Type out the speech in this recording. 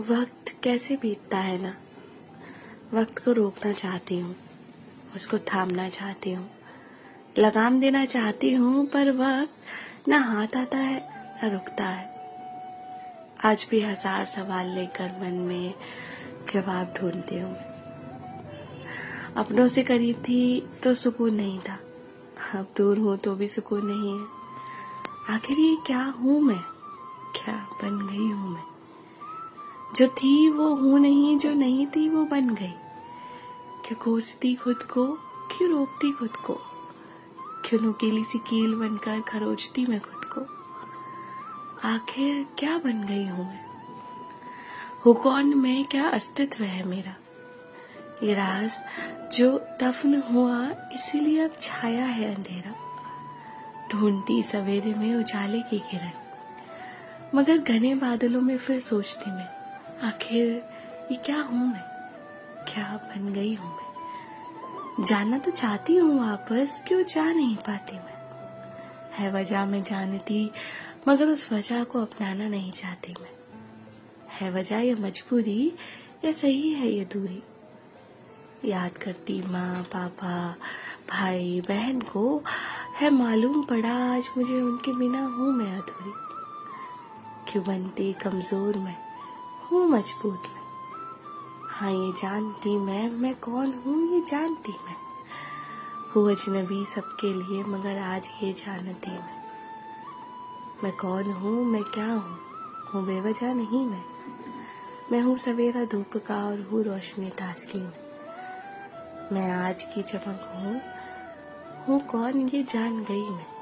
वक्त कैसे बीतता है ना? वक्त को रोकना चाहती हूँ, उसको थामना चाहती हूँ। लगाम देना चाहती हूँ, पर वक्त ना हाथ आता है, ना रुकता है। आज भी हज़ार सवाल लेकर मन में जवाब ढूंढती हूँ। अपनों से करीब थी तो सुकून नहीं था। अब दूर हूँ तो भी सुकून नहीं है। आखिर ये क्या हूँ मैं? क्या बन गई हूँ मैं? जो थी वो हूँ नहीं, जो नहीं थी वो बन गई। क्यों कोसती खुद को, क्यों रोकती खुद को? क्यों नुकीली सी कील बनकर खरोचती मैं खुद को? आखिर क्या बन गई हूँ मैं? हूँ कौन मैं, क्या अस्तित्व है मेरा? ये राज जो दफन हुआ, इसीलिए अब छाया है अंधेरा। ढूंढती सवेरे में उजाले की किरण। मगर घने बादलों में फिर सोचती मैं आखिर ये क्या हूँ मैं? क्या बन गई हूँ मैं? जानना तो चाहती हूँ वापस, क्यों जा नहीं पाती मैं? है वजह मैं जानती, मगर उस वजह को अपनाना नहीं चाहती मैं। है वजह या मजबूरी, या सही है ये दूरी? याद करती माँ, पापा, भाई, बहन को, है मालूम पड़ा आज मुझे उनके बिना हूँ मैं अधूरी। क्यों बनती कमज़ोर मैं? हूँ मज़बूत मैं। हाँ ये जानती मैं मैं कौन हूँ, ये जानती मैं। हूँ अजनबी सबके लिए, मगर आज ये जानती मैं। मैं कौन हूँ, मैं क्या हूँ हूँ बेवजह नहीं मैं। मैं हूँ सवेरा धूप का और हूँ रोशनी ताजगी में। मैं आज की चमक हूँ हूँ कौन ये जान गई मैं।